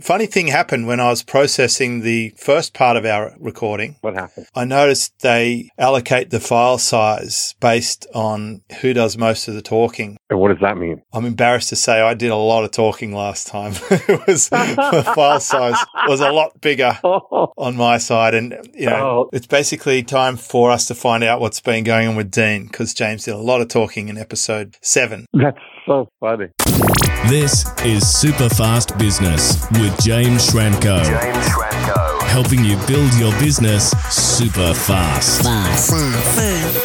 Funny thing happened when I was processing the first part of our recording. What happened? I noticed they allocate the file size based on who does most of the talking. And what does that mean? I'm embarrassed to say I did a lot of talking last time. it was the file size was a lot bigger oh. on my side, and you know Oh. it's basically time for us to find out what's been going on with Dean because James did a lot of talking in episode seven. That's so funny. This is Super Fast Business with James Schramko. James Schramko. Helping you build your business super fast.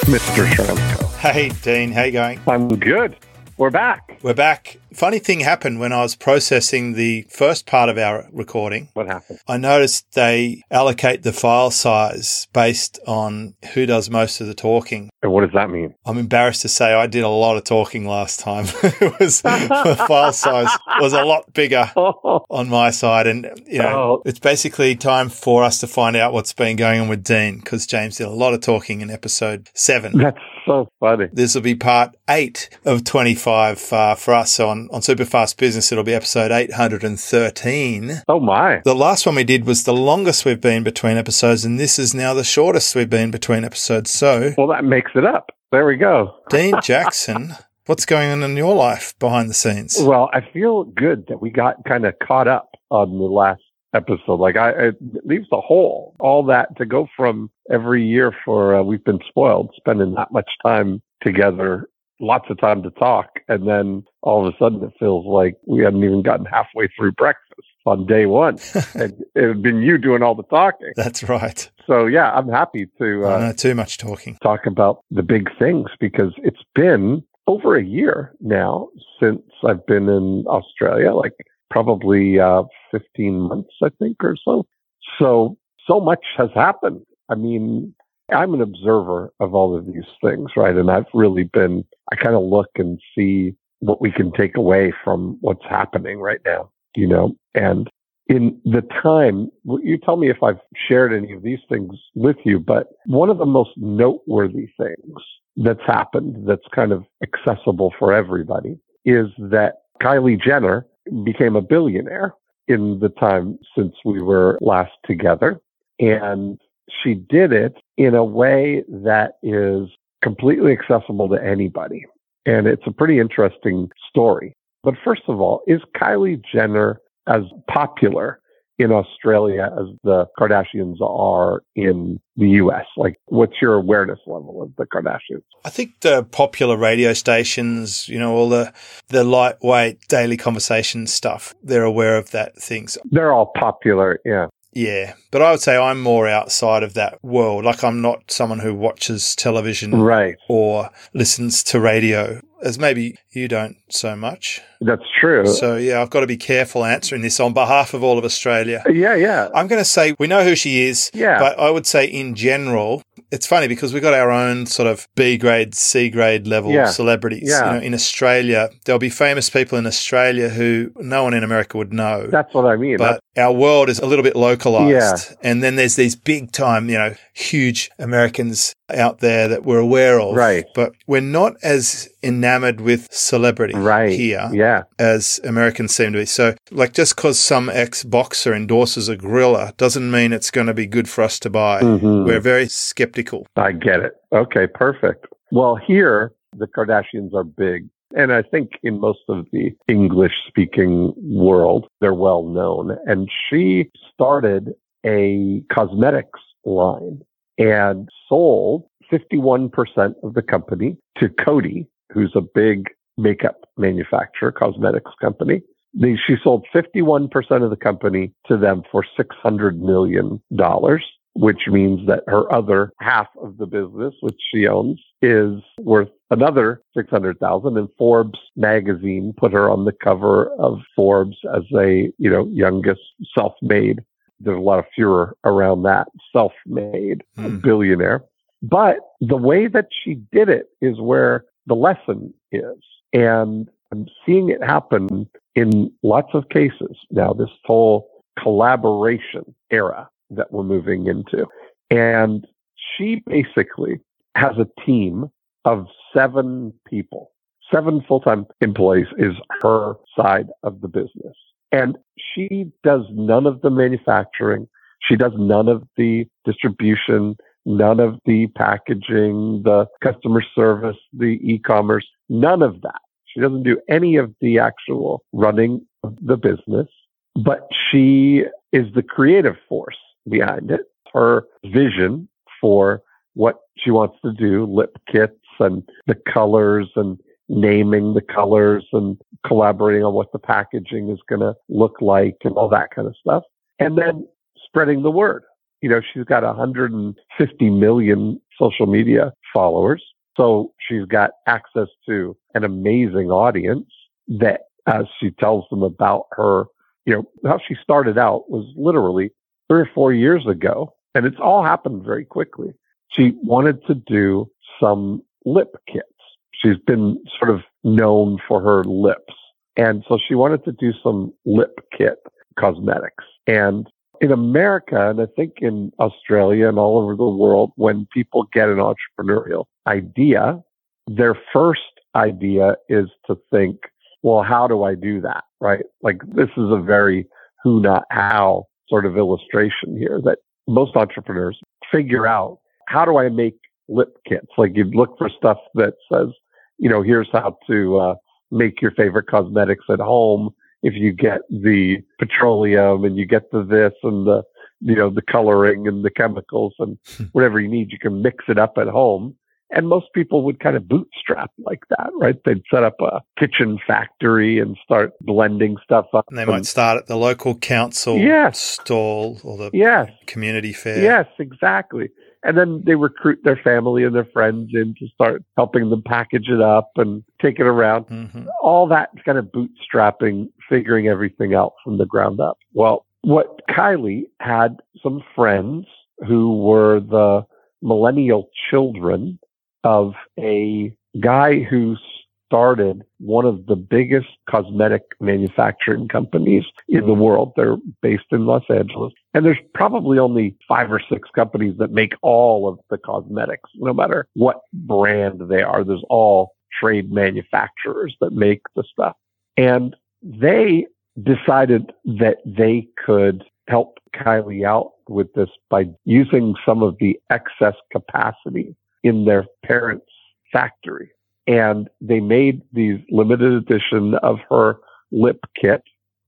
Mr. Schramko. Hey Dean, how you going? I'm good. We're back. We're back. Funny thing happened when I was processing the first part of our recording. What happened? I noticed they allocate the file size based on who does most of the talking. And what does that mean? I'm embarrassed to say I did a lot of talking last time. it was the file size was a lot bigger on my side, and you know Oh. it's basically time for us to find out what's been going on with Dean because James did a lot of talking in episode seven. That's so funny. This will be part eight of 25 uh, for us on, on Superfast Business. It'll be episode 813. Oh my. The last one we did was the longest we've been between episodes, and this is now the shortest we've been between episodes. So, Well, that makes it up. There we go. Dean Jackson, what's going on in your life behind the scenes? Well, I feel good that we got kind of caught up on the last episode. Like I, it leaves a hole. All that to go from every year for uh, we've been spoiled, spending that much time together, lots of time to talk, and then all of a sudden it feels like we hadn't even gotten halfway through breakfast on day one, and it had been you doing all the talking. That's right. So yeah, I'm happy to uh, know too much talking. talk about the big things because it's been over a year now since I've been in Australia, like probably uh, 15 months, I think, or so. So, so much has happened. I mean, I'm an observer of all of these things, right? And I've really been, I kind of look and see what we can take away from what's happening right now, you know, and in the time, you tell me if I've shared any of these things with you, but one of the most noteworthy things that's happened that's kind of accessible for everybody is that Kylie Jenner became a billionaire in the time since we were last together. And she did it in a way that is completely accessible to anybody. And it's a pretty interesting story. But first of all, is Kylie Jenner as popular in Australia as the Kardashians are in the US? Like, what's your awareness level of the Kardashians? I think the popular radio stations, you know, all the the lightweight daily conversation stuff, they're aware of that things. They're all popular, yeah. Yeah, but I would say I'm more outside of that world. Like I'm not someone who watches television Right. or listens to radio, as maybe you don't so much. That's true. So yeah, I've got to be careful answering this on behalf of all of Australia. yeah, yeah. I'm going to say we know who she is, Yeah. but I would say in general, it's funny because we've got our own sort of B grade, C grade level Yeah. celebrities. Yeah. You know, in Australia, there'll be famous people in Australia who no one in America would know. That's what I mean. but our world is a little bit localized. Yeah. And then there's these big time, you know, huge Americans out there that we're aware of. Right. But we're not as enamored with celebrity right. here Yeah. as Americans seem to be. So, like, just because some ex boxer endorses a gorilla doesn't mean it's going to be good for us to buy. Mhm. We're very skeptical. I get it. Okay, perfect. Well, here, the Kardashians are big. And I think in most of the English speaking world, they're well known. And she started a cosmetics line and sold 51% of the company to Coty, who's a big makeup manufacturer, cosmetics company. She sold 51% of the company to them for $600 million, which means that her other half of the business, which she owns, is worth another 600,000 and Forbes magazine put her on the cover of Forbes as a, you know, youngest self-made. There's a lot of furor around that self-made Hmm. billionaire. But the way that she did it is where the lesson is. And I'm seeing it happen in lots of cases now, this whole collaboration era that we're moving into. And she basically has a team of seven people. Seven full-time employees is her side of the business. And she does none of the manufacturing. She does none of the distribution, none of the packaging, the customer service, the e-commerce, none of that. She doesn't do any of the actual running of the business, but she is the creative force behind it. Her vision for what she wants to do, lip kits and the colors and naming the colors and collaborating on what the packaging is going to look like and all that kind of stuff. And then spreading the word. You know, she's got 150 million social media followers. So she's got access to an amazing audience that as she tells them about her, you know, how she started out was literally three or four years ago. And it's all happened very quickly. She wanted to do some lip kits. She's been sort of known for her lips. And so she wanted to do some lip kit cosmetics. And in America, and I think in Australia and all over the world, when people get an entrepreneurial idea, their first idea is to think, well, how do I do that? Right? Like this is a very who, not how sort of illustration here that most entrepreneurs figure out how do I make lip kits? Like you'd look for stuff that says, you know, here's how to uh, make your favorite cosmetics at home. If you get the petroleum and you get the this and the, you know, the coloring and the chemicals and hmm. whatever you need, you can mix it up at home. And most people would kind of bootstrap like that, right? They'd set up a kitchen factory and start blending stuff up. And they might start at the local council yes. stall or the yes. community fair. Yes, exactly. And then they recruit their family and their friends in to start helping them package it up and take it around. Mm-hmm. All that kind of bootstrapping, figuring everything out from the ground up. Well, what Kylie had some friends who were the millennial children of a guy who started one of the biggest cosmetic manufacturing companies in the world. They're based in Los Angeles. And there's probably only five or six companies that make all of the cosmetics, no matter what brand they are. There's all trade manufacturers that make the stuff. And they decided that they could help Kylie out with this by using some of the excess capacity in their parents' factory and they made these limited edition of her lip kit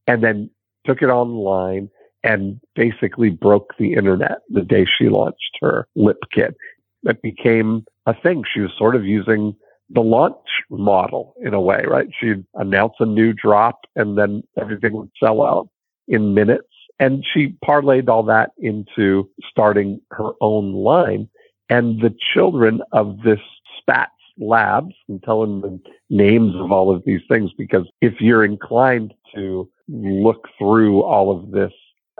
and then took it online and basically broke the internet the day she launched her lip kit. It became a thing. She was sort of using the launch model in a way, right? She'd announce a new drop and then everything would sell out in minutes. And she parlayed all that into starting her own line. And the children of this Spatz labs and telling them the names of all of these things because if you're inclined to look through all of this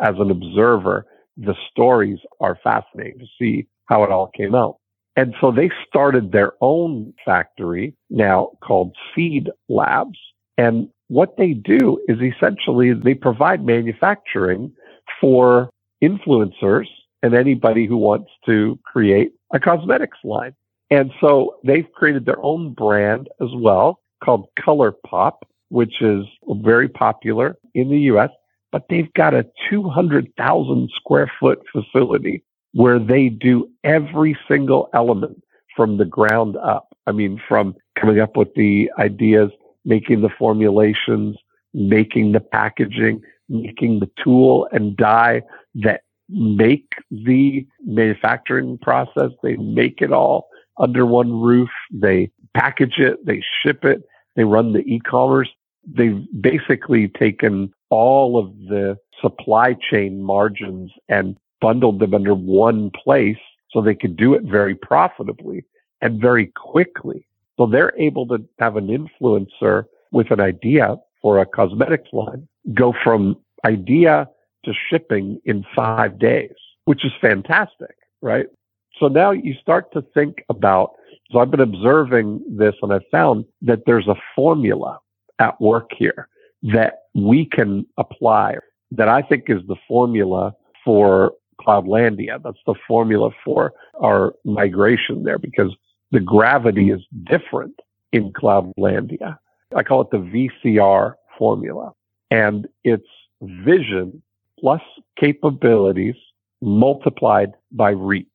as an observer, the stories are fascinating to see how it all came out. And so they started their own factory now called Seed Labs. And what they do is essentially they provide manufacturing for influencers and anybody who wants to create a cosmetics line. And so they've created their own brand as well called ColourPop, which is very popular in the US, but they've got a 200,000 square foot facility where they do every single element from the ground up. I mean, from coming up with the ideas, making the formulations, making the packaging, making the tool and dye that make the manufacturing process. They make it all under one roof. They package it, they ship it, they run the e-commerce. They've basically taken all of the supply chain margins and bundled them under one place so they could do it very profitably and very quickly. So they're able to have an influencer with an idea for a cosmetics line go from idea to shipping in five days, which is fantastic, right? So now you start to think about, so I've been observing this and I've found that there's a formula at work here that we can apply that I think is the formula for Cloudlandia. That's the formula for our migration there because the gravity is different in Cloudlandia. I call it the VCR formula. And it's vision plus capabilities multiplied by reach.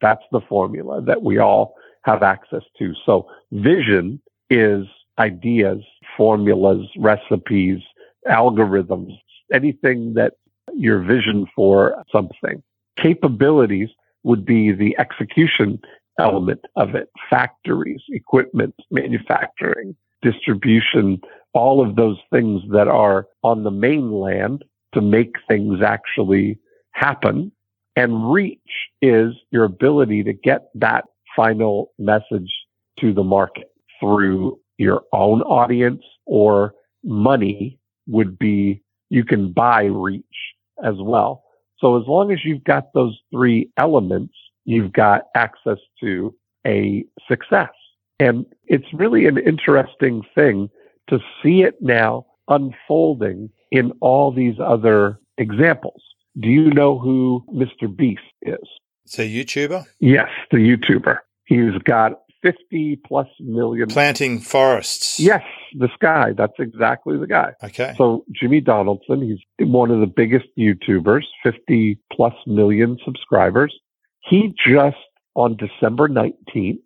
That's the formula that we all have access to. So vision is ideas, formulas, recipes, algorithms, anything that your vision for something. Capabilities would be the execution element of it. Factories, equipment, manufacturing, distribution, all of those things that are on the mainland to make things actually happen. And reach is your ability to get that final message to the market through your own audience or money would be you can buy reach as well. So as long as you've got those three elements, you've got access to a success. And it's really an interesting thing to see it now unfolding in all these other examples. Do you know who Mr. Beast is? It's a YouTuber? Yes, the YouTuber. He's got 50 plus million. Planting forests. Yes, this guy. That's exactly the guy. Okay. So Jimmy Donaldson, he's one of the biggest YouTubers, 50 plus million subscribers. He just on December 19th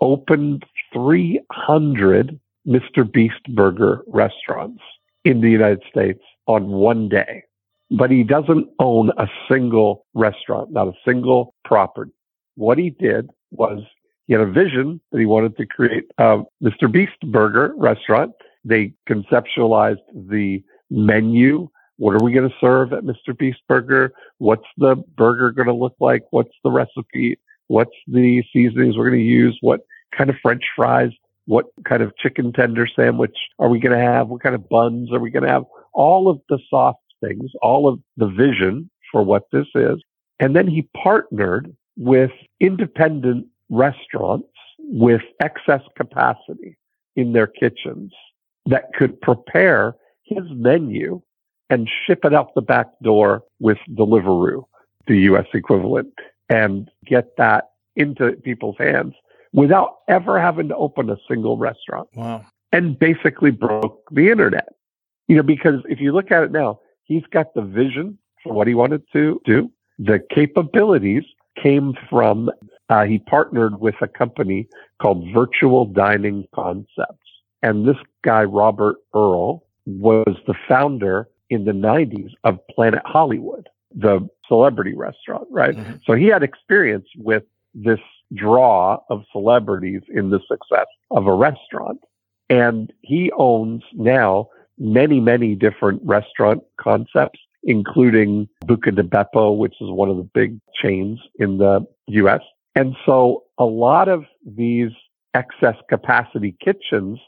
opened 300 Mr. Beast Burger restaurants in the United States on one day. But he doesn't own a single restaurant, not a single property. What he did was he had a vision that he wanted to create a Mr. Beast Burger restaurant. They conceptualized the menu. What are we going to serve at Mr. Beast Burger? What's the burger going to look like? What's the recipe? What's the seasonings we're going to use? What kind of French fries? What kind of chicken tender sandwich are we going to have? What kind of buns are we going to have? All of the soft things, all of the vision for what this is. And then he partnered with independent restaurants with excess capacity in their kitchens that could prepare his menu and ship it out the back door with Deliveroo, the US equivalent, and get that into people's hands without ever having to open a single restaurant. Wow. And basically broke the internet. You know, because if you look at it now, he's got the vision for what he wanted to do. The capabilities came from, uh, he partnered with a company called Virtual Dining Concepts. And this guy, Robert Earl, was the founder in the 90s of Planet Hollywood, the celebrity restaurant, right? Mm-hmm. So he had experience with this draw of celebrities in the success of a restaurant. And he owns now many, many different restaurant concepts, including Buca di Beppo, which is one of the big chains in the US. And so a lot of these excess capacity kitchens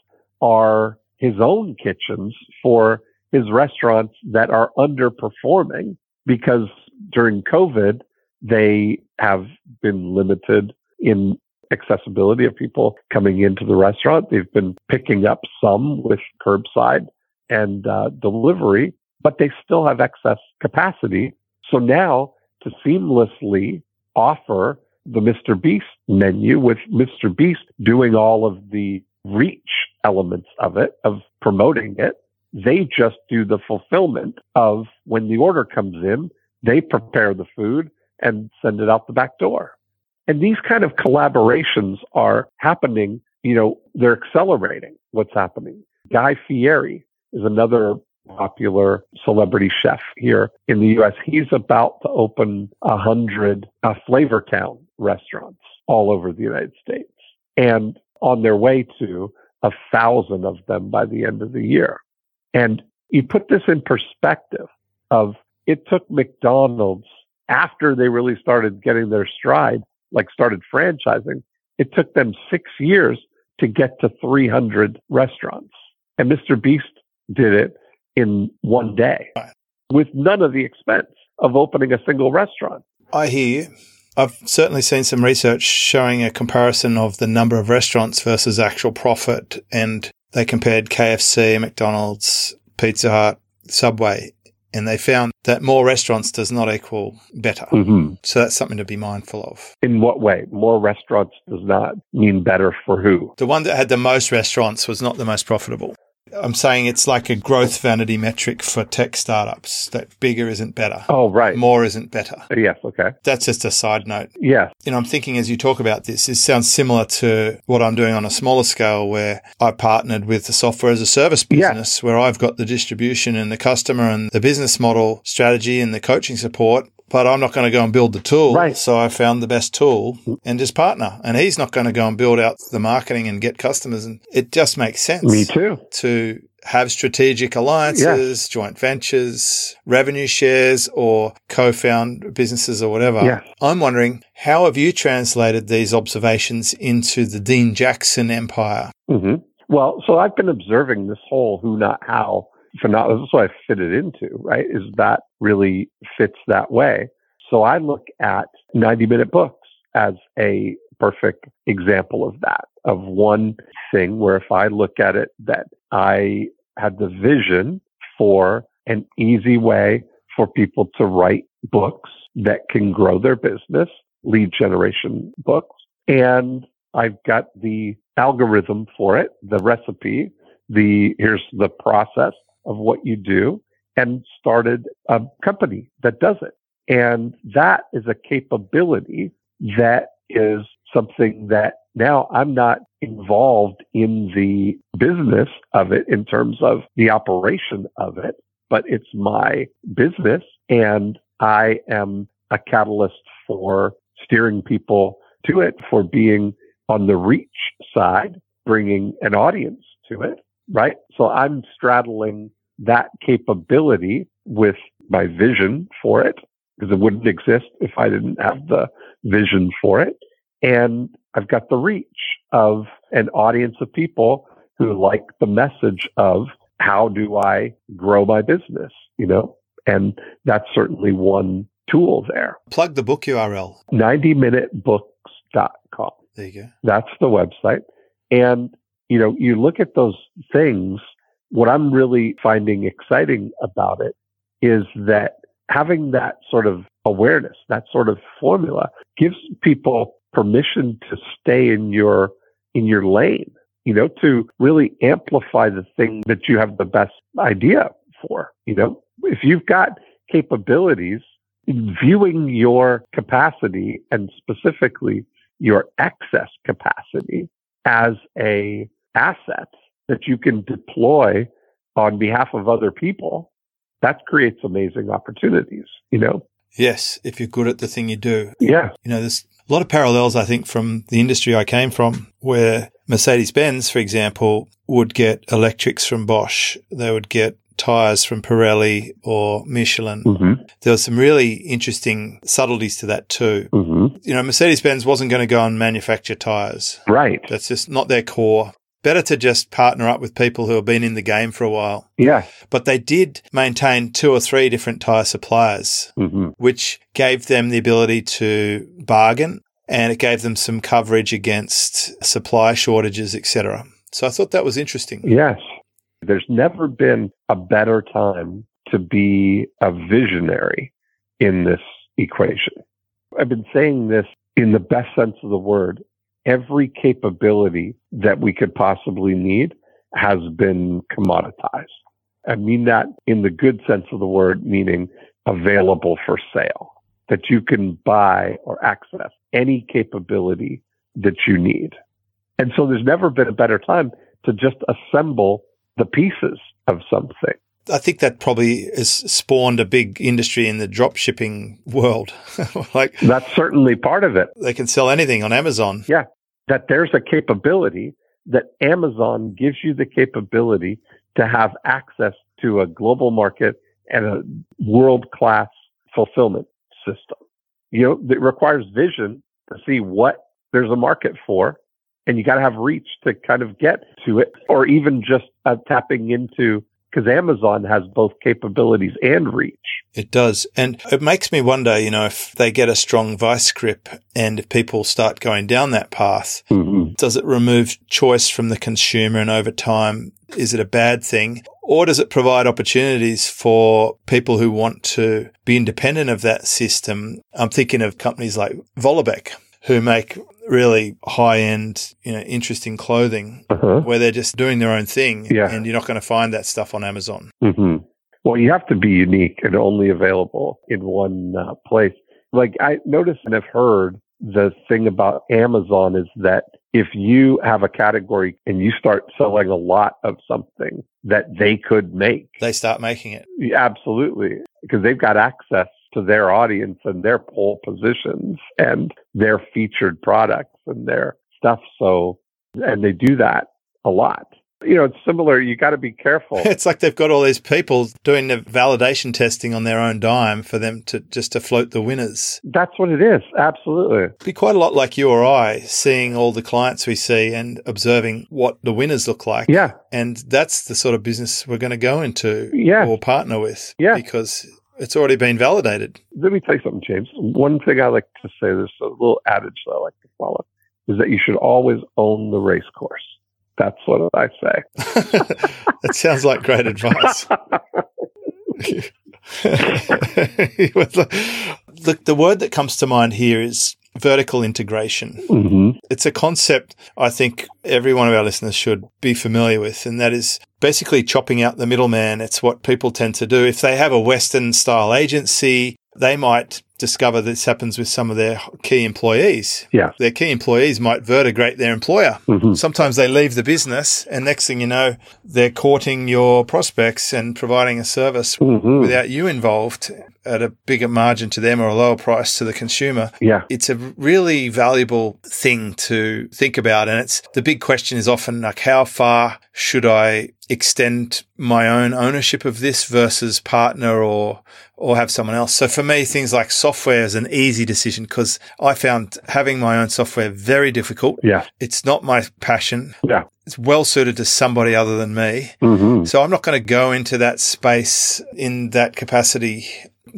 are his own kitchens for his restaurants that are underperforming because during COVID, they have been limited in accessibility of people coming into the restaurant. They've been picking up some with curbside and uh, delivery, but they still have excess capacity. So now to seamlessly offer the Mr. Beast menu with Mr. Beast doing all of the reach elements of it, of promoting it, they just do the fulfillment of when the order comes in, they prepare the food and send it out the back door. And these kind of collaborations are happening, you know, they're accelerating what's happening. Guy Fieri is another popular celebrity chef here in the U.S. He's about to open a hundred uh, Flavor Town restaurants all over the United States and on their way to a thousand of them by the end of the year. And you put this in perspective of it took McDonald's after they really started getting their stride, like started franchising, it took them six years to get to 300 restaurants. And Mr. Beast did it in one day with none of the expense of opening a single restaurant. I hear you. I've certainly seen some research showing a comparison of the number of restaurants versus actual profit, and they compared KFC, McDonald's, Pizza Hut, Subway, and they found that more restaurants does not equal better. Mm-hmm. So that's something to be mindful of. In what way? More restaurants does not mean better for who? The one that had the most restaurants was not the most profitable. I'm saying it's like a growth vanity metric for tech startups that bigger isn't better. Oh, right. More isn't better. Yes. Okay. That's just a side note. Yeah. You know, I'm thinking as you talk about this, it sounds similar to what I'm doing on a smaller scale where I partnered with the software as a service Yeah. business where I've got the distribution and the customer and the business model strategy and the coaching support. But I'm not going to go and build the tool. Right. So I found the best tool and just partner. And he's not going to go and build out the marketing and get customers. And it just makes sense Me too. to have strategic alliances, joint ventures, revenue shares, or co-found businesses or whatever. Yeah. I'm wondering, how have you translated these observations into the Dean Jackson empire? hmm Well, so I've been observing this whole who, not how phenomenon. This is what I fit it into, right? Is that really fits that way. So I look at 90 minute books as a perfect example of that, of one thing where if I look at it, that I had the vision for an easy way for people to write books that can grow their business, lead generation books. And I've got the algorithm for it, the recipe, the here's the process of what you do and started a company that does it. And that is a capability that is something that now I'm not involved in the business of it in terms of the operation of it, but it's my business and I am a catalyst for steering people to it, for being on the reach side, bringing an audience to it, right? So I'm straddling that capability with my vision for it because it wouldn't exist if I didn't have the vision for it. And I've got the reach of an audience of people who like the message of how do I grow my business, you know? And that's certainly one tool there. Plug the book URL. 90minutebooks.com. There you go. That's the website. And, you know, you look at those things, what I'm really finding exciting about it is that having that sort of awareness, that sort of formula gives people permission to stay in your, in your lane, you know, to really amplify the thing that you have the best idea for, you know, if you've got capabilities, viewing your capacity and specifically your excess capacity as a asset that you can deploy on behalf of other people, that creates amazing opportunities, you know? Yes, if you're good at the thing you do. Yeah. You know, there's a lot of parallels, I think, from the industry I came from, where Mercedes Benz, for example, would get electrics from Bosch. They would get tires from Pirelli or Michelin. hmm There were some really interesting subtleties to that too. hmm You know, Mercedes Benz wasn't going to go and manufacture tires. Right. That's just not their core. Better to just partner up with people who have been in the game for a while. Yeah. But they did maintain two or three different tire suppliers, hmm which gave them the ability to bargain and it gave them some coverage against supply shortages, etc. So I thought that was interesting. Yes. There's never been a better time to be a visionary in this equation. I've been saying this in the best sense of the word. Every capability that we could possibly need has been commoditized. I mean that in the good sense of the word, meaning available for sale, that you can buy or access any capability that you need. And so there's never been a better time to just assemble the pieces of something. I think that probably has spawned a big industry in the drop shipping world. like That's certainly part of it. they can sell anything on Amazon. Yeah, that there's a capability that Amazon gives you the capability to have access to a global market and a world class fulfillment system. You know, it requires vision to see what there's a market for and you got to have reach to kind of get to it or even just uh, tapping into because Amazon has both capabilities and reach. It does. And it makes me wonder, you know, if they get a strong vice grip and if people start going down that path, Mm-hmm. does it remove choice from the consumer and over time, is it a bad thing? Or does it provide opportunities for people who want to be independent of that system? I'm thinking of companies like Vollebak who make really high end, you know, interesting clothing Uh-huh. where they're just doing their own thing. Yeah. And you're not going to find that stuff on Amazon. hmm Well, you have to be unique and only available in one uh, place. Like I noticed and have heard the thing about Amazon is that if you have a category and you start selling a lot of something that they could make, They start making it. absolutely, because they've got access to their audience and their pole positions and their featured products and their stuff. So, and they do that a lot. You know, it's similar. You got to be careful. It's like they've got all these people doing the validation testing on their own dime for them to just to float the winners. That's what it is. Absolutely. It'd be quite a lot like you or I seeing all the clients we see and observing what the winners look like. Yeah. And that's the sort of business we're going to go into Yeah. or partner with. Yeah. Because it's already been validated. Let me tell you something, James. One thing I like to say, there's a little adage that I like to follow, is that you should always own the race course. That's what I say. that sounds like great advice. Look, the word that comes to mind here is vertical integration. hmm It's a concept I think every one of our listeners should be familiar with, and that is basically chopping out the middleman. It's what people tend to do. If they have a Western style agency, they might discover this happens with some of their key employees. Yeah. Their key employees might vertigrate their employer. hmm Sometimes they leave the business, and next thing you know, they're courting your prospects and providing a service hmm without you involved at a bigger margin to them or a lower price to the consumer. Yeah. It's a really valuable thing to think about. And it's the big question is often like, how far should I extend my own ownership of this versus partner or, or have someone else? So for me, things like software is an easy decision because I found having my own software very difficult. Yeah. It's not my passion. Yeah. It's well suited to somebody other than me. hmm So I'm not going to go into that space in that capacity.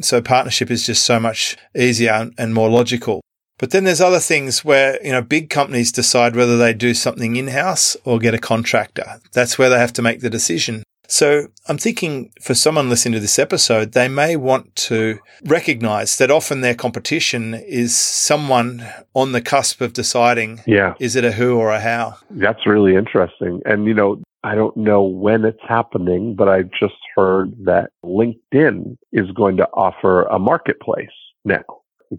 So partnership is just so much easier and- more logical. But then there's other things where, you know, big companies decide whether they do something in-house or get a contractor. That's where they have to make the decision. So I'm thinking for someone listening to this episode, they may want to recognize that often their competition is someone on the cusp of deciding, Yeah. is it a who or a how? That's really interesting. And, you know, I don't know when it's happening, but I just heard that LinkedIn is going to offer a marketplace now,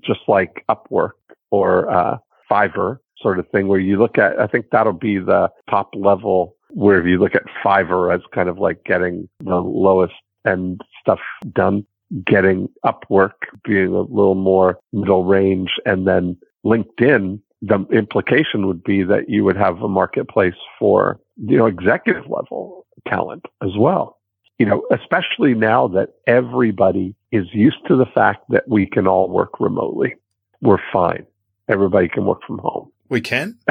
just like Upwork or uh, Fiverr sort of thing, where you look at, I think that'll be the top level where if you look at Fiverr as kind of like getting the lowest end stuff done, getting Upwork being a little more middle range, and then LinkedIn, the implication would be that you would have a marketplace for, you know, executive level talent as well. You know, especially now that everybody is used to the fact that we can all work remotely. We're fine. Everybody can work from home. We can.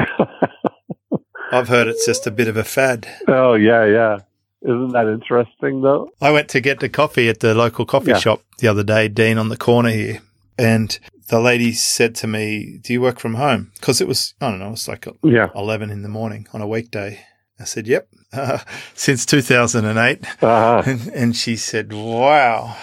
I've heard it's just a bit of a fad. oh, yeah, yeah. Isn't that interesting though? I went to get the coffee at the local coffee Yeah. shop the other day, Dean, on the corner here. And the lady said to me, Do you work from home? Because it was, I don't know, it's like Yeah. 11 in the morning on a weekday. I said, Yep, uh, since 2008. Uh-huh. And, and she said, Wow.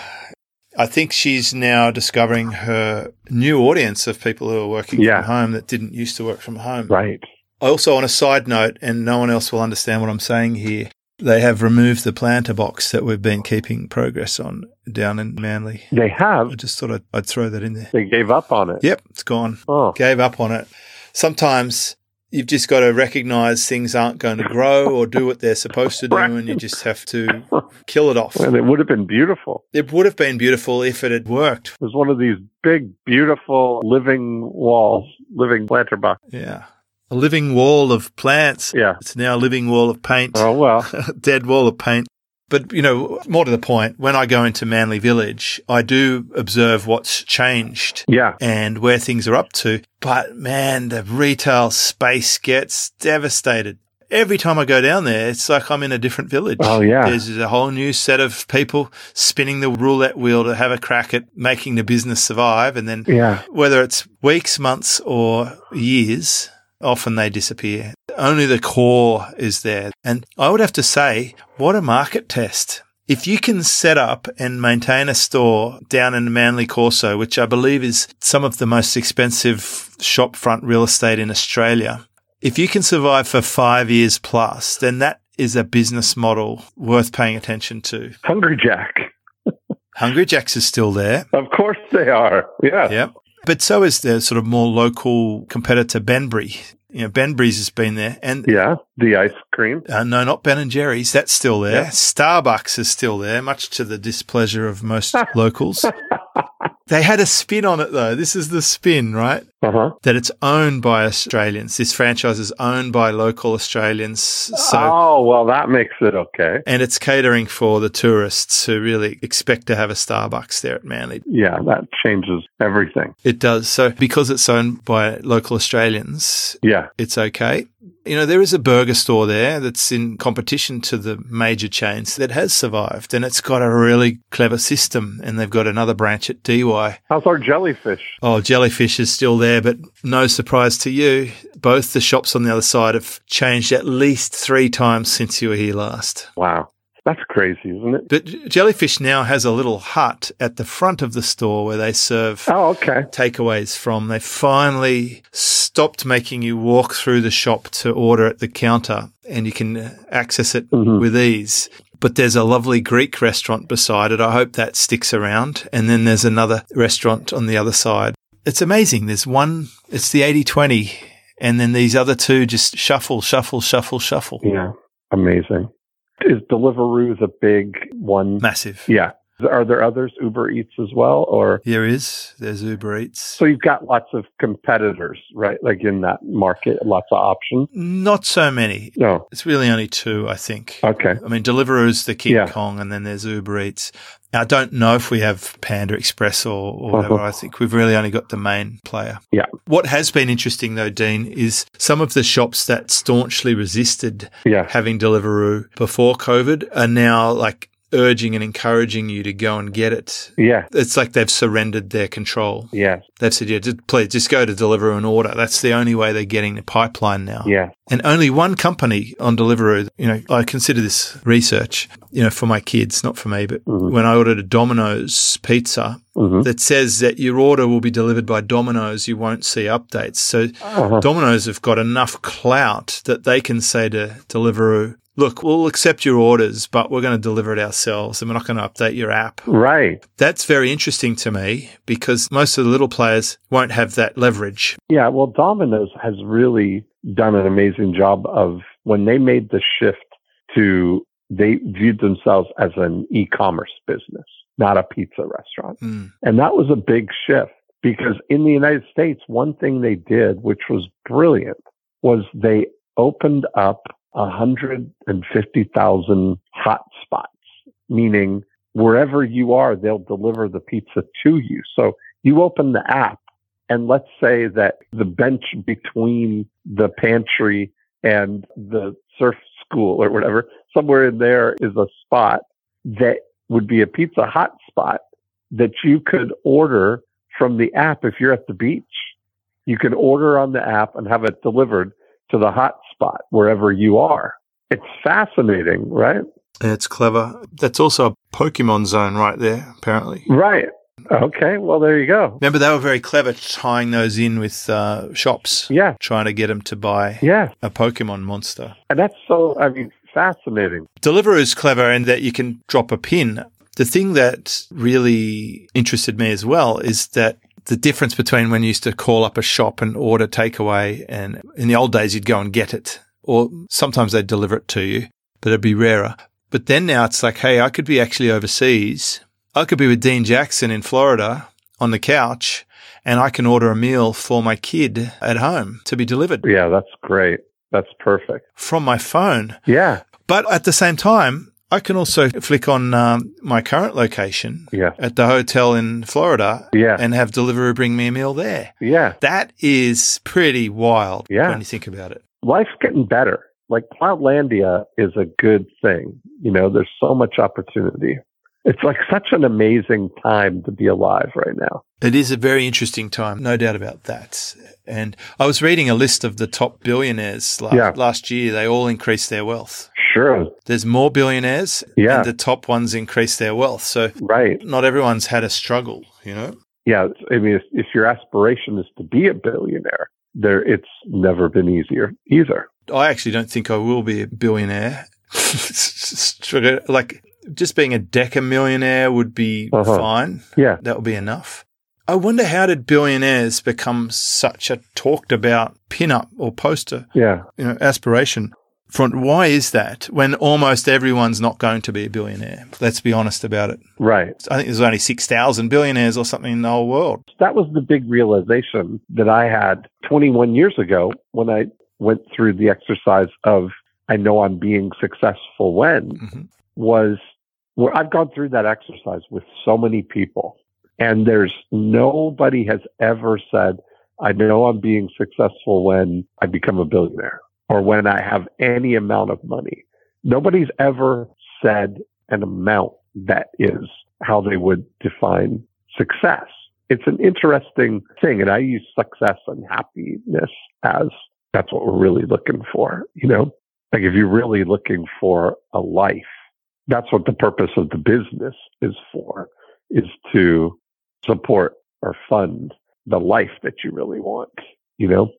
I think she's now discovering her new audience of people who are working Yeah. from home that didn't used to work from home. Right. Also, on a side note, and no one else will understand what I'm saying here, they have removed the planter box that we've been keeping progress on down in Manly. They have. I just thought I'd, I'd throw that in there. They gave up on it. Yep, it's gone. Oh. Gave up on it. Sometimes you've just got to recognize things aren't going to grow or do what they're supposed to do, and you just have to kill it off. And it would have been beautiful. It would have been beautiful if it had worked. It was one of these big, beautiful living walls, living planter box. Yeah. A living wall of plants. Yeah. It's now a living wall of paint. Oh, well. dead wall of paint. But, you know, more to the point, when I go into Manly Village, I do observe what's changed Yeah. and where things are up to. But man, the retail space gets devastated. Every time I go down there, it's like I'm in a different village. Oh, yeah. There's a whole new set of people spinning the roulette wheel to have a crack at making the business survive. And then Yeah. whether it's weeks, months, or years, often they disappear. Only the core is there. And I would have to say, what a market test. If you can set up and maintain a store down in Manly Corso, which I believe is some of the most expensive shopfront real estate in Australia, if you can survive for five years plus, then that is a business model worth paying attention to. Hungry Jack. Hungry Jacks is still there. Of course they are. Yeah. Yep. But so is the sort of more local competitor Benbury. You know, Benbury's has been there, and Yeah. The ice cream. uh, no, not Ben and Jerry's. That's still there. Yeah. Starbucks is still there, much to the displeasure of most locals. They had a spin on it though. This is the spin, right? Uh huh. That it's owned by Australians. This franchise is owned by local Australians. So oh, well, that makes it okay. and it's catering for the tourists who really expect to have a Starbucks there at Manly. Yeah, that changes everything. It does. So because it's owned by local Australians, Yeah. it's okay. You know, there is a burger store there that's in competition to the major chains that has survived and it's got a really clever system and they've got another branch at Dee Why. How's our jellyfish? Oh, Jellyfish is still there, but no surprise to you. Both the shops on the other side have changed at least three times since you were here last. Wow. That's crazy, isn't it? But Jellyfish now has a little hut at the front of the store where they serve Oh, okay. takeaways from. They finally stopped making you walk through the shop to order at the counter and you can uh, access it Mhm. with ease. But there's a lovely Greek restaurant beside it. I hope that sticks around. And then there's another restaurant on the other side. It's amazing. There's one, it's the 80 20. And then these other two just shuffle, shuffle, shuffle, shuffle. Yeah. Amazing. Is Deliveroo the big one? Massive. Yeah. Are there others, Uber Eats as well? Or There is. There's Uber Eats. so you've got lots of competitors, right? Like in that market, lots of options. Not so many. No. It's really only two, I think. Okay. I mean, Deliveroo's the King Yeah. Kong, and then there's Uber Eats. Now, I don't know if we have Panda Express or, or whatever. Uh-huh. I think we've really only got the main player. Yeah. What has been interesting, though, Dean, is some of the shops that staunchly resisted Yeah. having Deliveroo before COVID are now like urging and encouraging you to go and get it. Yeah. It's like they've surrendered their control. Yeah. They've said, yeah, just, please just go to Deliveroo and order. That's the only way they're getting the pipeline now. Yeah. And only one company on Deliveroo, you know, I consider this research, you know, for my kids, not for me, but Mhm. when I ordered a Domino's pizza hmm that says that your order will be delivered by Domino's, you won't see updates. So Uh-huh. Domino's have got enough clout that they can say to Deliveroo, look, we'll accept your orders, but we're going to deliver it ourselves and we're not going to update your app. Right. That's very interesting to me because most of the little players won't have that leverage. Yeah. Well, Domino's has really done an amazing job of when they made the shift to, they viewed themselves as an e-commerce business, not a pizza restaurant. Mm. And that was a big shift because in the United States, one thing they did, which was brilliant, was they opened up 150,000 hotspots, meaning wherever you are, they'll deliver the pizza to you. So you open the app and let's say that the bench between the pantry and the surf school or whatever, somewhere in there is a spot that would be a pizza hot spot that you could order from the app if you're at the beach. You can order on the app and have it delivered to the hot spot wherever you are. It's fascinating, right? It's clever. That's also a Pokemon zone right there, apparently. Right. Okay. Well, there you go. Remember, they were very clever tying those in with uh, shops, Yeah. trying to get them to buy Yeah. a Pokemon monster. And that's so, I mean, fascinating. Deliveroo is clever in that you can drop a pin. The thing that really interested me as well is that the difference between when you used to call up a shop and order takeaway, and in the old days you'd go and get it, or sometimes they'd deliver it to you, but it'd be rarer. But then now it's like, hey, I could be actually overseas. I could be with Dean Jackson in Florida on the couch, and I can order a meal for my kid at home to be delivered Yeah. That's great. That's perfect. from my phone. Yeah. But at the same time, I can also flick on um, my current location Yeah. at the hotel in Florida Yeah. and have delivery bring me a meal there. Yeah. That is pretty wild Yeah. when you think about it. life's getting better. Like Cloudlandia is a good thing. You know, there's so much opportunity. It's like such an amazing time to be alive right now. It is a very interesting time, no doubt about that. And I was reading a list of the top billionaires last, Yeah. last year. They all increased their wealth. Sure. There's more billionaires, Yeah. and the top ones increased their wealth. So Right. not everyone's had a struggle, you know? Yeah. I mean, if, if your aspiration is to be a billionaire, there, it's never been easier either. I actually don't think I will be a billionaire. like just being a deca millionaire would be Uh-huh. fine. Yeah. That would be enough. I wonder how did billionaires become such a talked about pin-up or poster, Yeah. you know, aspiration front? Why is that when almost everyone's not going to be a billionaire? Let's be honest about it. Right. I think there's only 6,000 billionaires or something in the whole world. That was the big realization that I had 21 years ago when I went through the exercise of I know I'm being successful when Mhm. was where I've gone through that exercise with so many people and there's nobody has ever said, I know I'm being successful when I become a billionaire or when I have any amount of money. Nobody's ever said an amount that is how they would define success. It's an interesting thing. And I use success and happiness as that's what we're really looking for, you know? Like if you're really looking for a life, that's what the purpose of the business is for, is to support or fund the life that you really want, you know?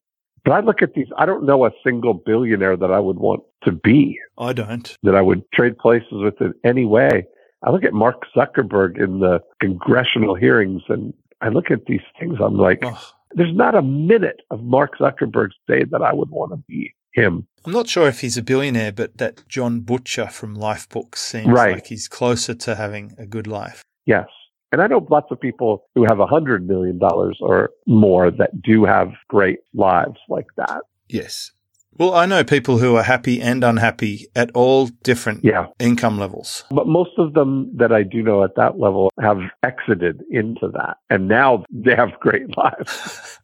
But I look at these, I don't know a single billionaire that I would want to be, I don't. that I would trade places with in any way. I look at Mark Zuckerberg in the congressional hearings and I look at these things, I'm like, Oh, there's not a minute of Mark Zuckerberg's day that I would want to be him. I'm not sure if he's a billionaire, but that Jon Butcher from Lifebook seems Right. like he's closer to having a good life. Yes. And I know lots of people who have a hundred million dollars or more that do have great lives like that. Yes. Well, I know people who are happy and unhappy at all different Yeah. income levels. But most of them that I do know at that level have exited into that and now they have great lives.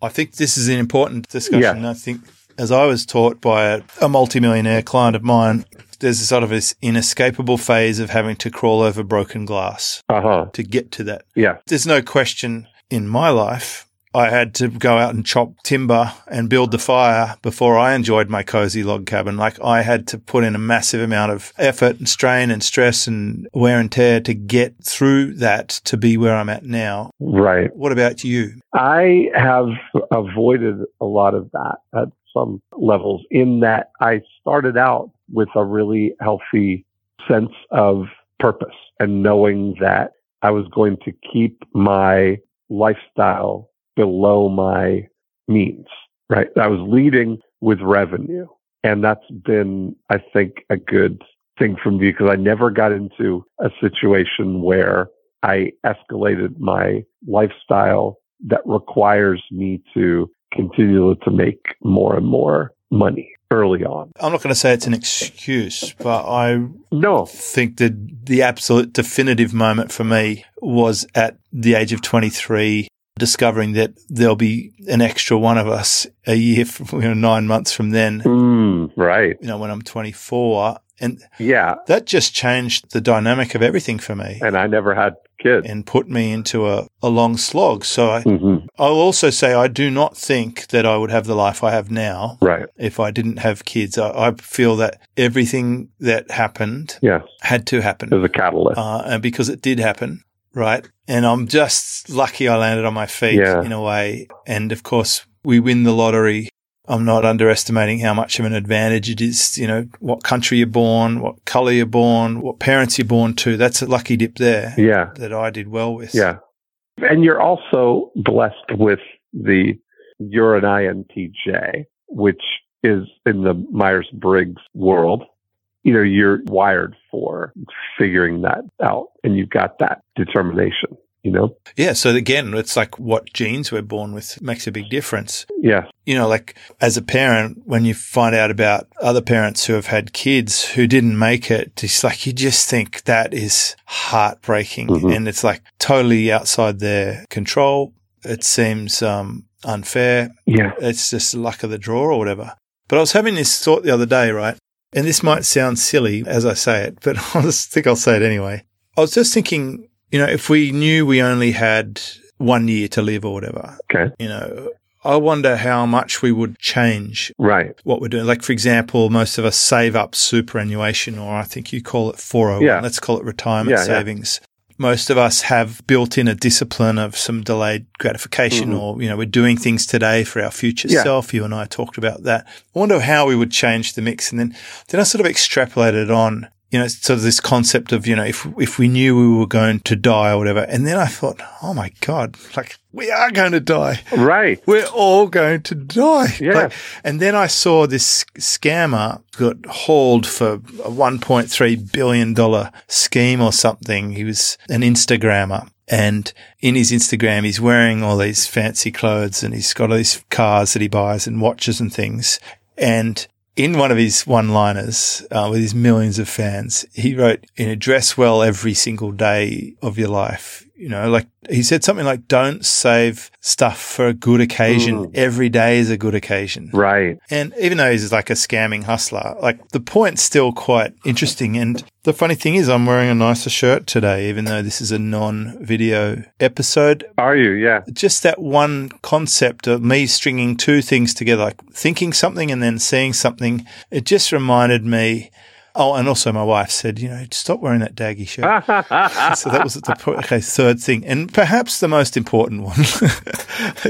I think this is an important discussion. I think, as I was taught by a, a multimillionaire client of mine, there's a sort of this inescapable phase of having to crawl over broken glass Uh huh. to get to that. Yeah. There's no question in my life. I had to go out and chop timber and build the fire before I enjoyed my cozy log cabin. Like I had to put in a massive amount of effort and strain and stress and wear and tear to get through that to be where I'm at now. Right. What about you? I have avoided a lot of that at some levels in that I started out with a really healthy sense of purpose and knowing that I was going to keep my lifestyle below my means, right? I was leading with revenue and that's been, I think, a good thing for me because I never got into a situation where I escalated my lifestyle that requires me to continue to make more and more money early on. I'm not going to say it's an excuse, but I No, think that the absolute definitive moment for me was at the age of 23, discovering that there'll be an extra one of us a year, from, you know, nine months from then, mm, right. you know, when I'm 24. And Yeah. that just changed the dynamic of everything for me And I never had kids. and put me into a, a long slog. So I, hmm I'll also say I do not think that I would have the life I have now Right. if I didn't have kids. I, I feel that everything that happened Yes. had to happen. As a catalyst. uh, and because it did happen, right? And I'm just lucky I landed on my feet Yeah. in a way. And of course, we win the lottery. I'm not underestimating how much of an advantage it is. You know, what country you're born, what color you're born, what parents you're born to. That's a lucky dip there yeah. that I did well with. Yeah. And you're also blessed with the urine INTJ, which is in the Myers Briggs world. You know, you're wired for figuring that out and you've got that determination, you know? Yeah. So again, it's like what genes we're born with makes a big difference. Yeah. you know, like as a parent, when you find out about other parents who have had kids who didn't make it, it's like you just think that is heartbreaking Mhm. and it's like totally outside their control. It seems um, unfair. Yeah. It's just luck of the draw or whatever. But I was having this thought the other day, right? And this might sound silly as I say it, but I just think I'll say it anyway. I was just thinking, you know, if we knew we only had one year to live or whatever, Okay. you know, I wonder how much we would change Right. what we're doing. Like, for example, most of us save up superannuation, or I think you call it 401. Yeah. Let's call it retirement Yeah, yeah. savings. Most of us have built in a discipline of some delayed gratification, Mhm. or, you know, we're doing things today for our future Yeah. self. You and I talked about that. I wonder how we would change the mix. And then, then I sort of extrapolated on, you know, sort of this concept of, you know, if, if we knew we were going to die or whatever. And then I thought, oh my God, like we are going to die. Right. We're all going to die. Yeah. Like, and then I saw this scammer got hauled for a $1.3 billion scheme or something. He was an Instagrammer. And in his Instagram, he's wearing all these fancy clothes and he's got all these cars that he buys and watches and things. And in one of his one liners uh, with his millions of fans, he wrote, in know, dress well every single day of your life. You know, like he said something like, don't save stuff for a good occasion. Mm. Every day is a good occasion. Right. And even though he's like a scamming hustler, like the point's still quite interesting. And the funny thing is, I'm wearing a nicer shirt today, even though this is a non video episode Are you? Yeah. just that one concept of me stringing two things together, like thinking something and then seeing something, it just reminded me. Oh, and also my wife said, you know, stop wearing that daggy shirt. so that was the okay third thing, and perhaps the most important one.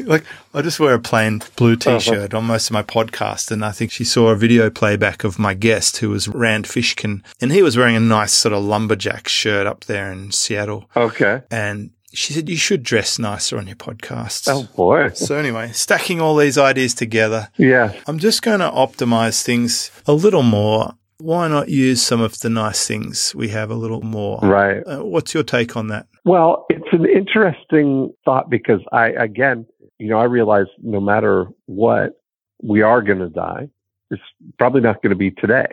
like I just wear a plain blue uh-huh. t-shirt on most of my podcasts, and I think she saw a video playback of my guest who was Rand Fishkin, and he was wearing a nice sort of lumberjack shirt up there in Seattle, okay. and she said you should dress nicer on your podcasts. Oh boy. So anyway, stacking all these ideas together, Yeah. I'm just going to optimize things a little more. Why not use some of the nice things we have a little more? Right. Uh, what's your take on that? Well, it's an interesting thought because I, again, you know, I realize no matter what, we are going to die. It's probably not going to be today.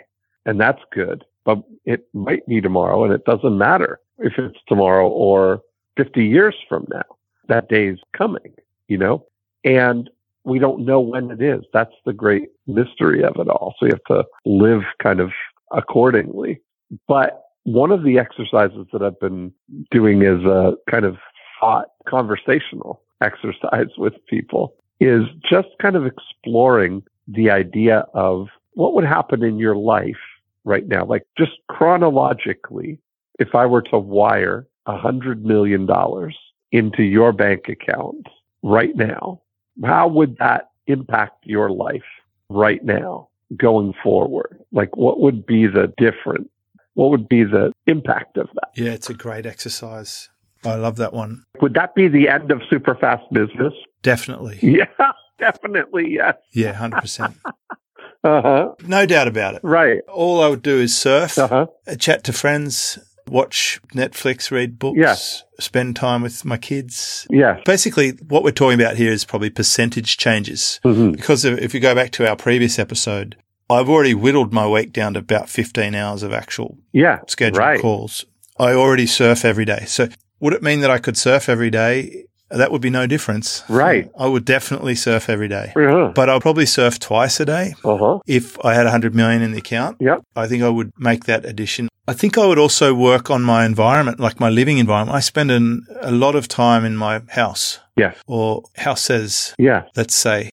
And that's good, but it might be tomorrow and it doesn't matter if it's tomorrow or 50 years from now. That day's coming, you know, and we don't know when it is. That's the great mystery of it all. So you have to live kind of accordingly. But one of the exercises that I've been doing is a kind of thought conversational exercise with people is just kind of exploring the idea of what would happen in your life right now, like just chronologically, if I were to wire a hundred million dollars into your bank account right now, how would that impact your life right now going forward? Like what would be the difference? What would be the impact of that? Yeah, it's a great exercise. I love that one. Would that be the end of super fast business? Definitely. Yeah, definitely. Yes. Yeah, 100%. Uh huh. no doubt about it. Right. All I would do is surf, Uh huh. uh, chat to friends, watch Netflix, read books, Yeah. spend time with my kids. Yeah. Basically, what we're talking about here is probably percentage changes. hmm Because if if you go back to our previous episode, I've already whittled my week down to about 15 hours of actual Yeah. scheduled Right. calls. I already surf every day. So would it mean that I could surf every day? That would be no difference. Right. I would definitely surf every day. Uh But I'll probably surf twice a day. Uh-huh. If I had 100 million in the account, Yep. I think I would make that addition. I think I would also work on my environment, like my living environment. I spend an, a lot of time in my house Yes. or houses, Yeah. let's say.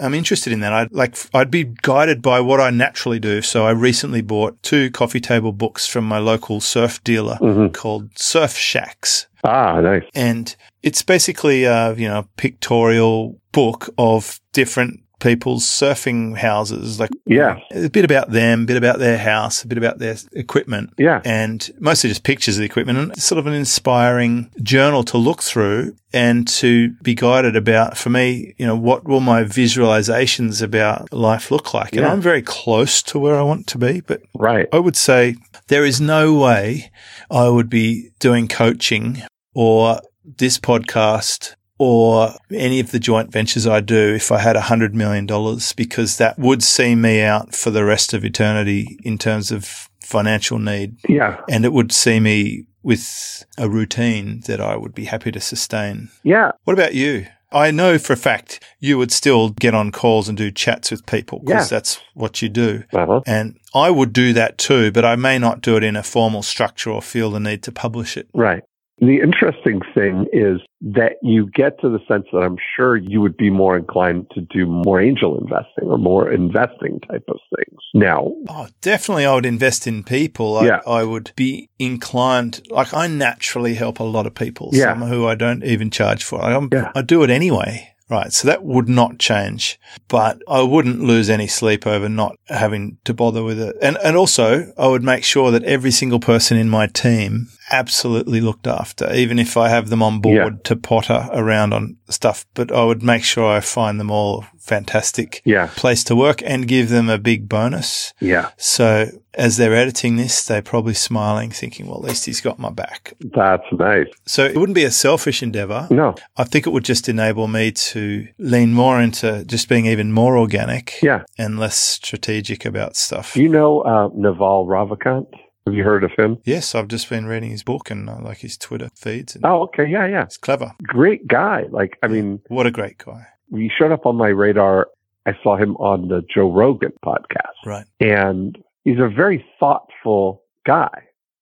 I'm interested in that. I'd like, I'd be guided by what I naturally do. So I recently bought two coffee table books from my local surf dealer hmm called Surf Shacks. Ah, nice. And it's basically a, you know, pictorial book of different people's surfing houses. Like Yeah. a bit about them, a bit about their house, a bit about their equipment Yeah. and mostly just pictures of the equipment and it's sort of an inspiring journal to look through and to be guided about for me, you know, what will my visualizations about life look like? And Yeah. I'm very close to where I want to be, but Right. I would say there is no way I would be doing coaching or this podcast or any of the joint ventures I do if I had a hundred million dollars because that would see me out for the rest of eternity in terms of financial need. Yeah. And it would see me with a routine that I would be happy to sustain. Yeah. What about you? I know for a fact you would still get on calls and do chats with people because Yeah. that's what you do. Uh-huh. And I would do that too, but I may not do it in a formal structure or feel the need to publish it. Right. The interesting thing is that you get to the sense that I'm sure you would be more inclined to do more angel investing or more investing type of things. Now, Oh, definitely I would invest in people. I, Yeah. I would be inclined, like I naturally help a lot of people, Yeah. some who I don't even charge for. Yeah. I do it anyway. Right. So that would not change, but I wouldn't lose any sleep over not having to bother with it. And, and also I would make sure that every single person in my team absolutely looked after, even if I have them on board Yeah. to potter around on stuff, but I would make sure I find them all fantastic yeah, place to work and give them a big bonus. yeah, So as they're editing this, they're probably smiling, thinking, well, at least he's got my back. that's nice. So it wouldn't be a selfish endeavor. No, I think it would just enable me to lean more into just being even more organic yeah. and less strategic about stuff. You know uh, Naval Ravikant? Have you heard of him? yes, I've just been reading his book and I like his Twitter feeds. And Oh, okay. Yeah, yeah. It's clever. Great guy. Like, I mean, What a great guy. he showed up on my radar. I saw him on the Joe Rogan podcast. Right. and he's a very thoughtful guy.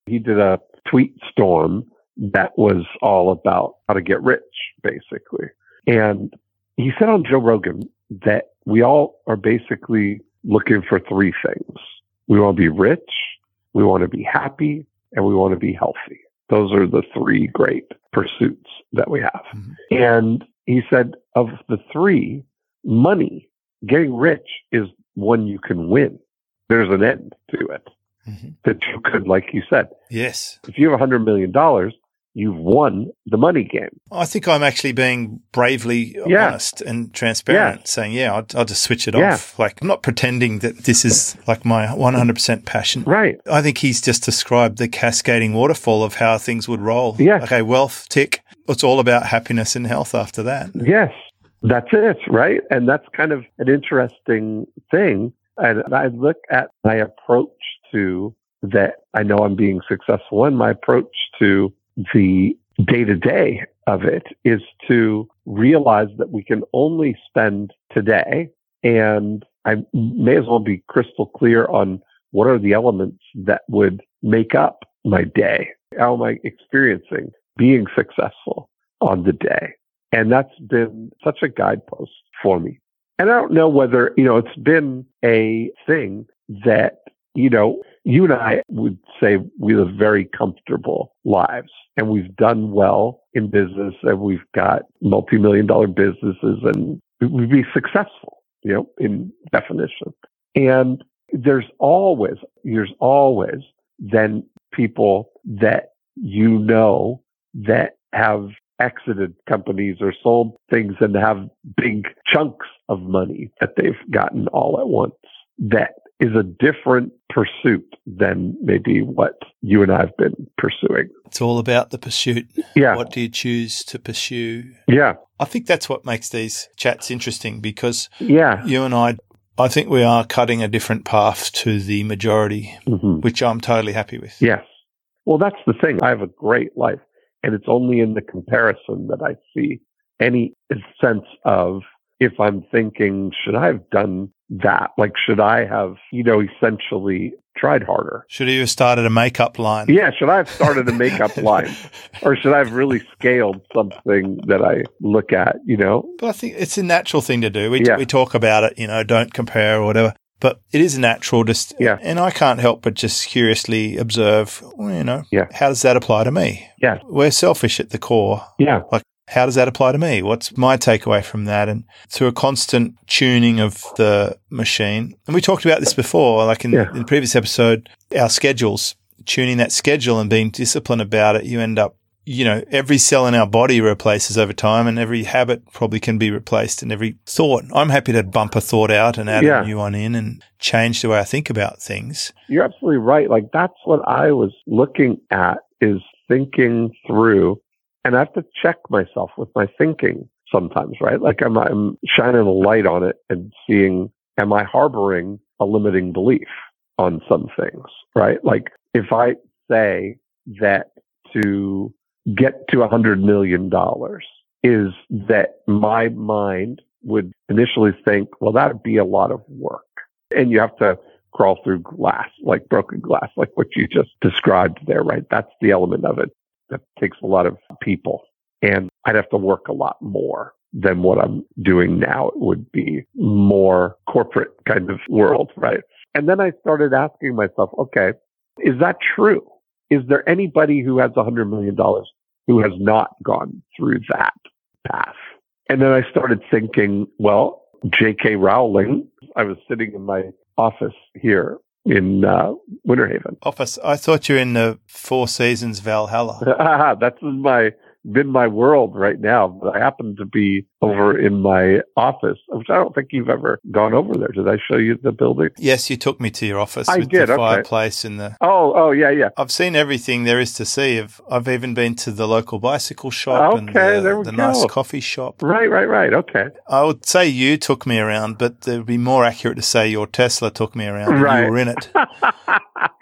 He did a tweet storm that was all about how to get rich, basically. And he said on Joe Rogan that we all are basically looking for three things. We want to be rich, we want to be happy, and we want to be healthy. Those are the three great pursuits that we have. Mhm. And he said of the three, money, getting rich is one you can win. There's an end to it Mhm. that you could, like you said, Yes. if you have a hundred million dollars, you've won the money game. I think I'm actually being bravely Yeah. honest and transparent, Yeah. saying, yeah, I'll, I'll just switch it Yeah. off. Like, I'm not pretending that this is like my 100% passion. Right. I think he's just described the cascading waterfall of how things would roll. Yeah. Okay, wealth, tick. It's all about happiness and health after that. Yes. That's it. Right. And that's kind of an interesting thing. And I look at my approach to that. I know I'm being successful in my approach to the day to day of it is to realize that we can only spend today and I may as well be crystal clear on what are the elements that would make up my day. How am I experiencing being successful on the day? And that's been such a guidepost for me. And I don't know whether, you know, it's been a thing that, you know, you and I would say we live very comfortable lives and we've done well in business and we've got multi-million dollar businesses and we'd be successful, you know, in definition. And there's always, there's always then people that you know that have exited companies or sold things and have big chunks of money that they've gotten all at once. That is a different pursuit than maybe what you and I have been pursuing. It's all about the pursuit. Yeah. What do you choose to pursue? Yeah. I think that's what makes these chats interesting because Yeah. you and I, I think we are cutting a different path to the majority, hmm which I'm totally happy with. Yes. Well, that's the thing. I have a great life and it's only in the comparison that I see any sense of if I'm thinking, should I have done that? Like, should I have, you know, essentially tried harder? Should you have started a makeup line? Yeah. Should I have started a makeup line or should I have really scaled something that I look at, you know? But I think it's a natural thing to do. We, Yeah. we talk about it, you know, don't compare or whatever. But it is natural just, Yeah. and I can't help but just curiously observe, well, you know, Yeah. how does that apply to me? Yeah. We're selfish at the core. Yeah. How does that apply to me? What's my takeaway from that? And through a constant tuning of the machine, and we talked about this before, like in, Yeah. in the previous episode, our schedules, tuning that schedule and being disciplined about it, you end up, you know, every cell in our body replaces over time and every habit probably can be replaced and every thought. I'm happy to bump a thought out and add Yeah. a new one in and change the way I think about things. You're absolutely right. Like that's what I was looking at is thinking through and I have to check myself with my thinking sometimes, right? Like I'm, I'm shining a light on it and seeing, am I harboring a limiting belief on some things, right? Like if I say that to get to a hundred million dollars is that my mind would initially think, well, that would be a lot of work. And you have to crawl through glass, like broken glass, like what you just described there, right? That's the element of it that takes a lot of people. And I'd have to work a lot more than what I'm doing now. It would be more corporate kind of world, right? And then I started asking myself, okay, is that true? Is there anybody who has a hundred million dollars who has not gone through that path? And then I started thinking, well, J.K. Rowling, I was sitting in my office here in uh, Winter Haven. Office. I thought you were in the Four Seasons Valhalla. That's my been my world right now. But I happen to be over in my office, which I don't think you've ever gone over there. Did I show you the building? Yes, you took me to your office. I with did, The okay. fireplace and the. Oh, oh yeah, yeah. I've seen everything there is to see. I've, I've even been to the local bicycle shop and Okay, the, there we the nice coffee shop. Right, right, right. Okay. I would say you took me around, but it would be more accurate to say your Tesla took me around and Right. you were in it.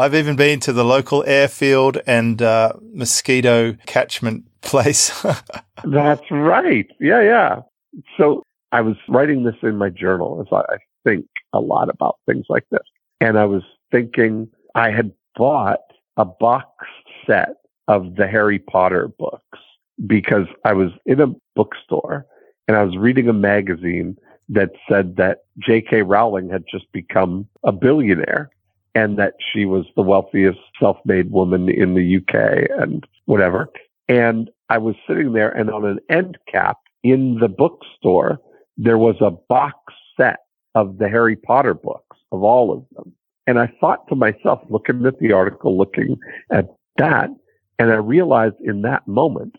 I've even been to the local airfield and uh, mosquito catchment place. That's right. Yeah, yeah. So I was writing this in my journal as I I think a lot about things like this. And I was thinking I had bought a box set of the Harry Potter books because I was in a bookstore and I was reading a magazine that said that J.K. Rowling had just become a billionaire and that she was the wealthiest self-made woman in the UK and whatever. And I was sitting there and on an end cap in the bookstore, there was a box set of the Harry Potter books of all of them. And I thought to myself, looking at the article, looking at that, and I realized in that moment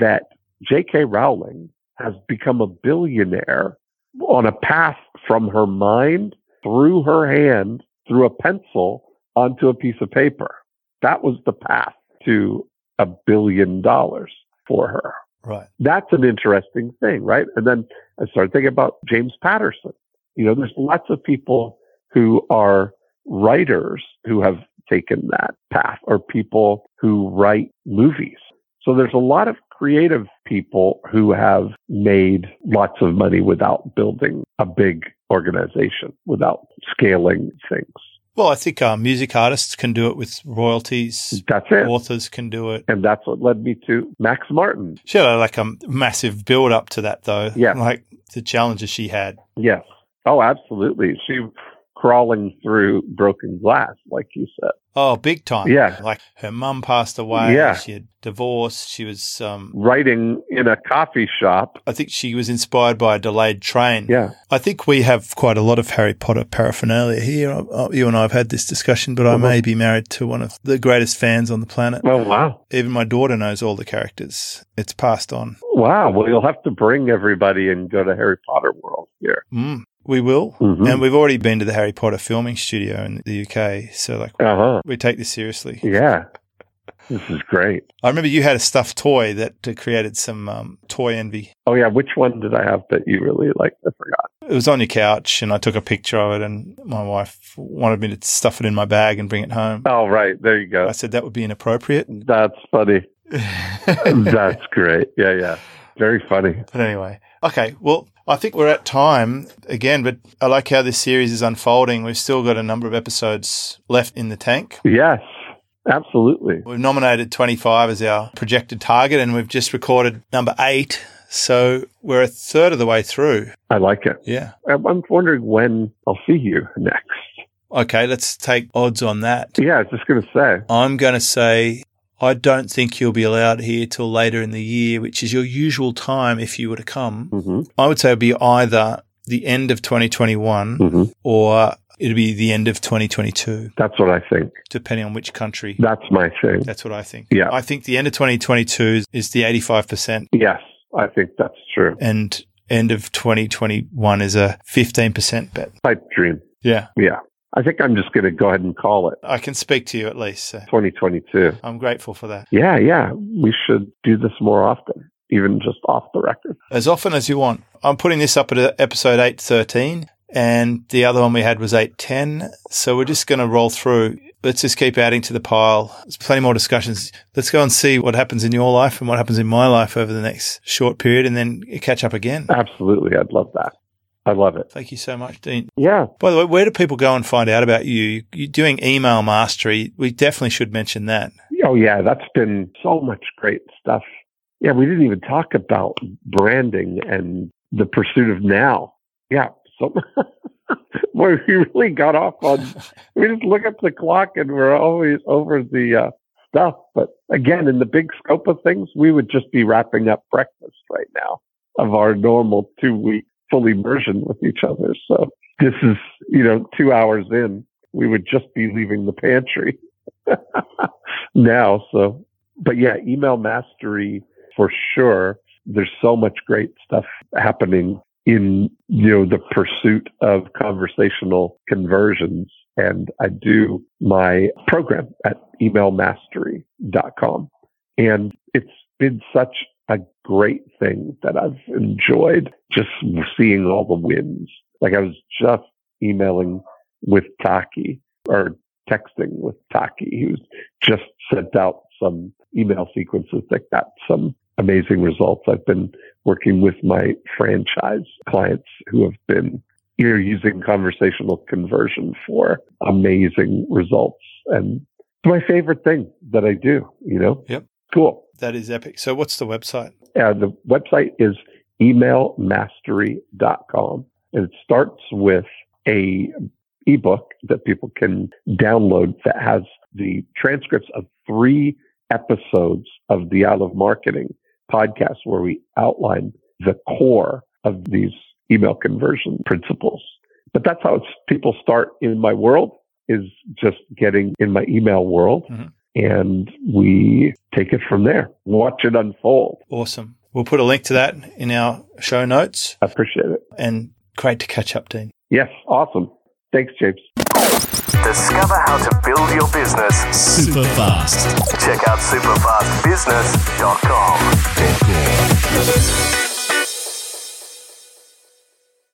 that J.K. Rowling has become a billionaire on a path from her mind through her hand, through a pencil onto a piece of paper. That was the path to a billion dollars for her. right. That's an interesting thing, right? And then I started thinking about James Patterson. You know, there's lots of people who are writers who have taken that path or people who write movies. So there's a lot of creative people who have made lots of money without building a big organization, without scaling things. Well, I think uh, music artists can do it with royalties. That's it. Authors can do it. And that's what led me to Max Martin. She had like a massive build up to that, though. Yeah. Like the challenges she had. Yes. Oh, absolutely. She crawling through broken glass, like you said. Oh, big time. Yeah. Like her mum passed away. Yeah. She had divorced. She was, um, Writing in a coffee shop. I think she was inspired by a delayed train. Yeah. I think we have quite a lot of Harry Potter paraphernalia here. You and I have had this discussion, but I Mhm. may be married to one of the greatest fans on the planet. Oh, wow. Even my daughter knows all the characters. It's passed on. Wow. Well, you'll have to bring everybody and go to Harry Potter World here. Mm, we will. Mhm. And we've already been to the Harry Potter filming studio in the UK. So, like, Uh huh. we take this seriously. Yeah. This is great. I remember you had a stuffed toy that uh, created some um, toy envy. Oh, yeah. Which one did I have that you really liked? I forgot. It was on your couch, and I took a picture of it, and my wife wanted me to stuff it in my bag and bring it home. Oh, right. There you go. I said that would be inappropriate. That's funny. That's great. Yeah, yeah. Very funny. But anyway, okay. Well, I think we're at time again, but I like how this series is unfolding. We've still got a number of episodes left in the tank. Yes, absolutely. We've nominated 25 as our projected target, and we've just recorded number eight. So we're a third of the way through. I like it. Yeah. I'm I'm wondering when I'll see you next. Okay, let's take odds on that. Yeah, I was just going to say. I'm going to say I don't think you'll be allowed here till later in the year, which is your usual time if you were to come. hmm I would say it'd be either the end of 2021 hmm or it'd be the end of 2022, That's what I think. depending on which country. That's my thing. That's what I think. Yeah. I think the end of 2022 is the 85% Yes, I think that's true. and end of 2021 is a 15% bet. Pipe dream. Yeah. Yeah. I think I'm just going to go ahead and call it I can speak to you at least. So 2022. I'm grateful for that. Yeah, yeah. We should do this more often, even just off the record. As often as you want. I'm putting this up at uh, episode 813 and the other one we had was 810. So we're just going to roll through. let's just keep adding to the pile. There's plenty more discussions. Let's go and see what happens in your life and what happens in my life over the next short period and then catch up again. Absolutely. I'd love that. I love it. Thank you so much, Dean. Yeah. By the way, where do people go and find out about you? You're doing email mastery. We definitely should mention that. Oh, yeah. That's been so much great stuff. Yeah. We didn't even talk about branding and the pursuit of now. Yeah. So we really got off on, we just look at the clock and we're always over the uh, stuff. But again, in the big scope of things, we would just be wrapping up breakfast right now of our normal two week full immersion with each other. So this is, you know, two hours in, we would just be leaving the pantry now. So, but yeah, email mastery for sure. There's so much great stuff happening in, you know, the pursuit of conversational conversions. And I do my program at emailmastery.com. And it's been such a great thing that I've enjoyed just seeing all the wins. Like I was just emailing with Taki or texting with Taki, who's just sent out some email sequences that got some amazing results. I've been working with my franchise clients who have been you know, using conversational conversion for amazing results. And it's my favorite thing that I do, you know? Yep. Cool. That is epic. So what's the website? Uh, the website is emailmastery.com and it starts with a ebook that people can download that has the transcripts of three episodes of the I Love Marketing podcast where we outline the core of these email conversion principles. But that's how people start in my world is just getting in my email world. Mm-hmm and we take it from there. Watch it unfold. Awesome. We'll put a link to that in our show notes. I appreciate it. And great to catch up, Dean. Yes, awesome. Thanks, James. Discover how to build your business super fast. Check out superfastbusiness.com.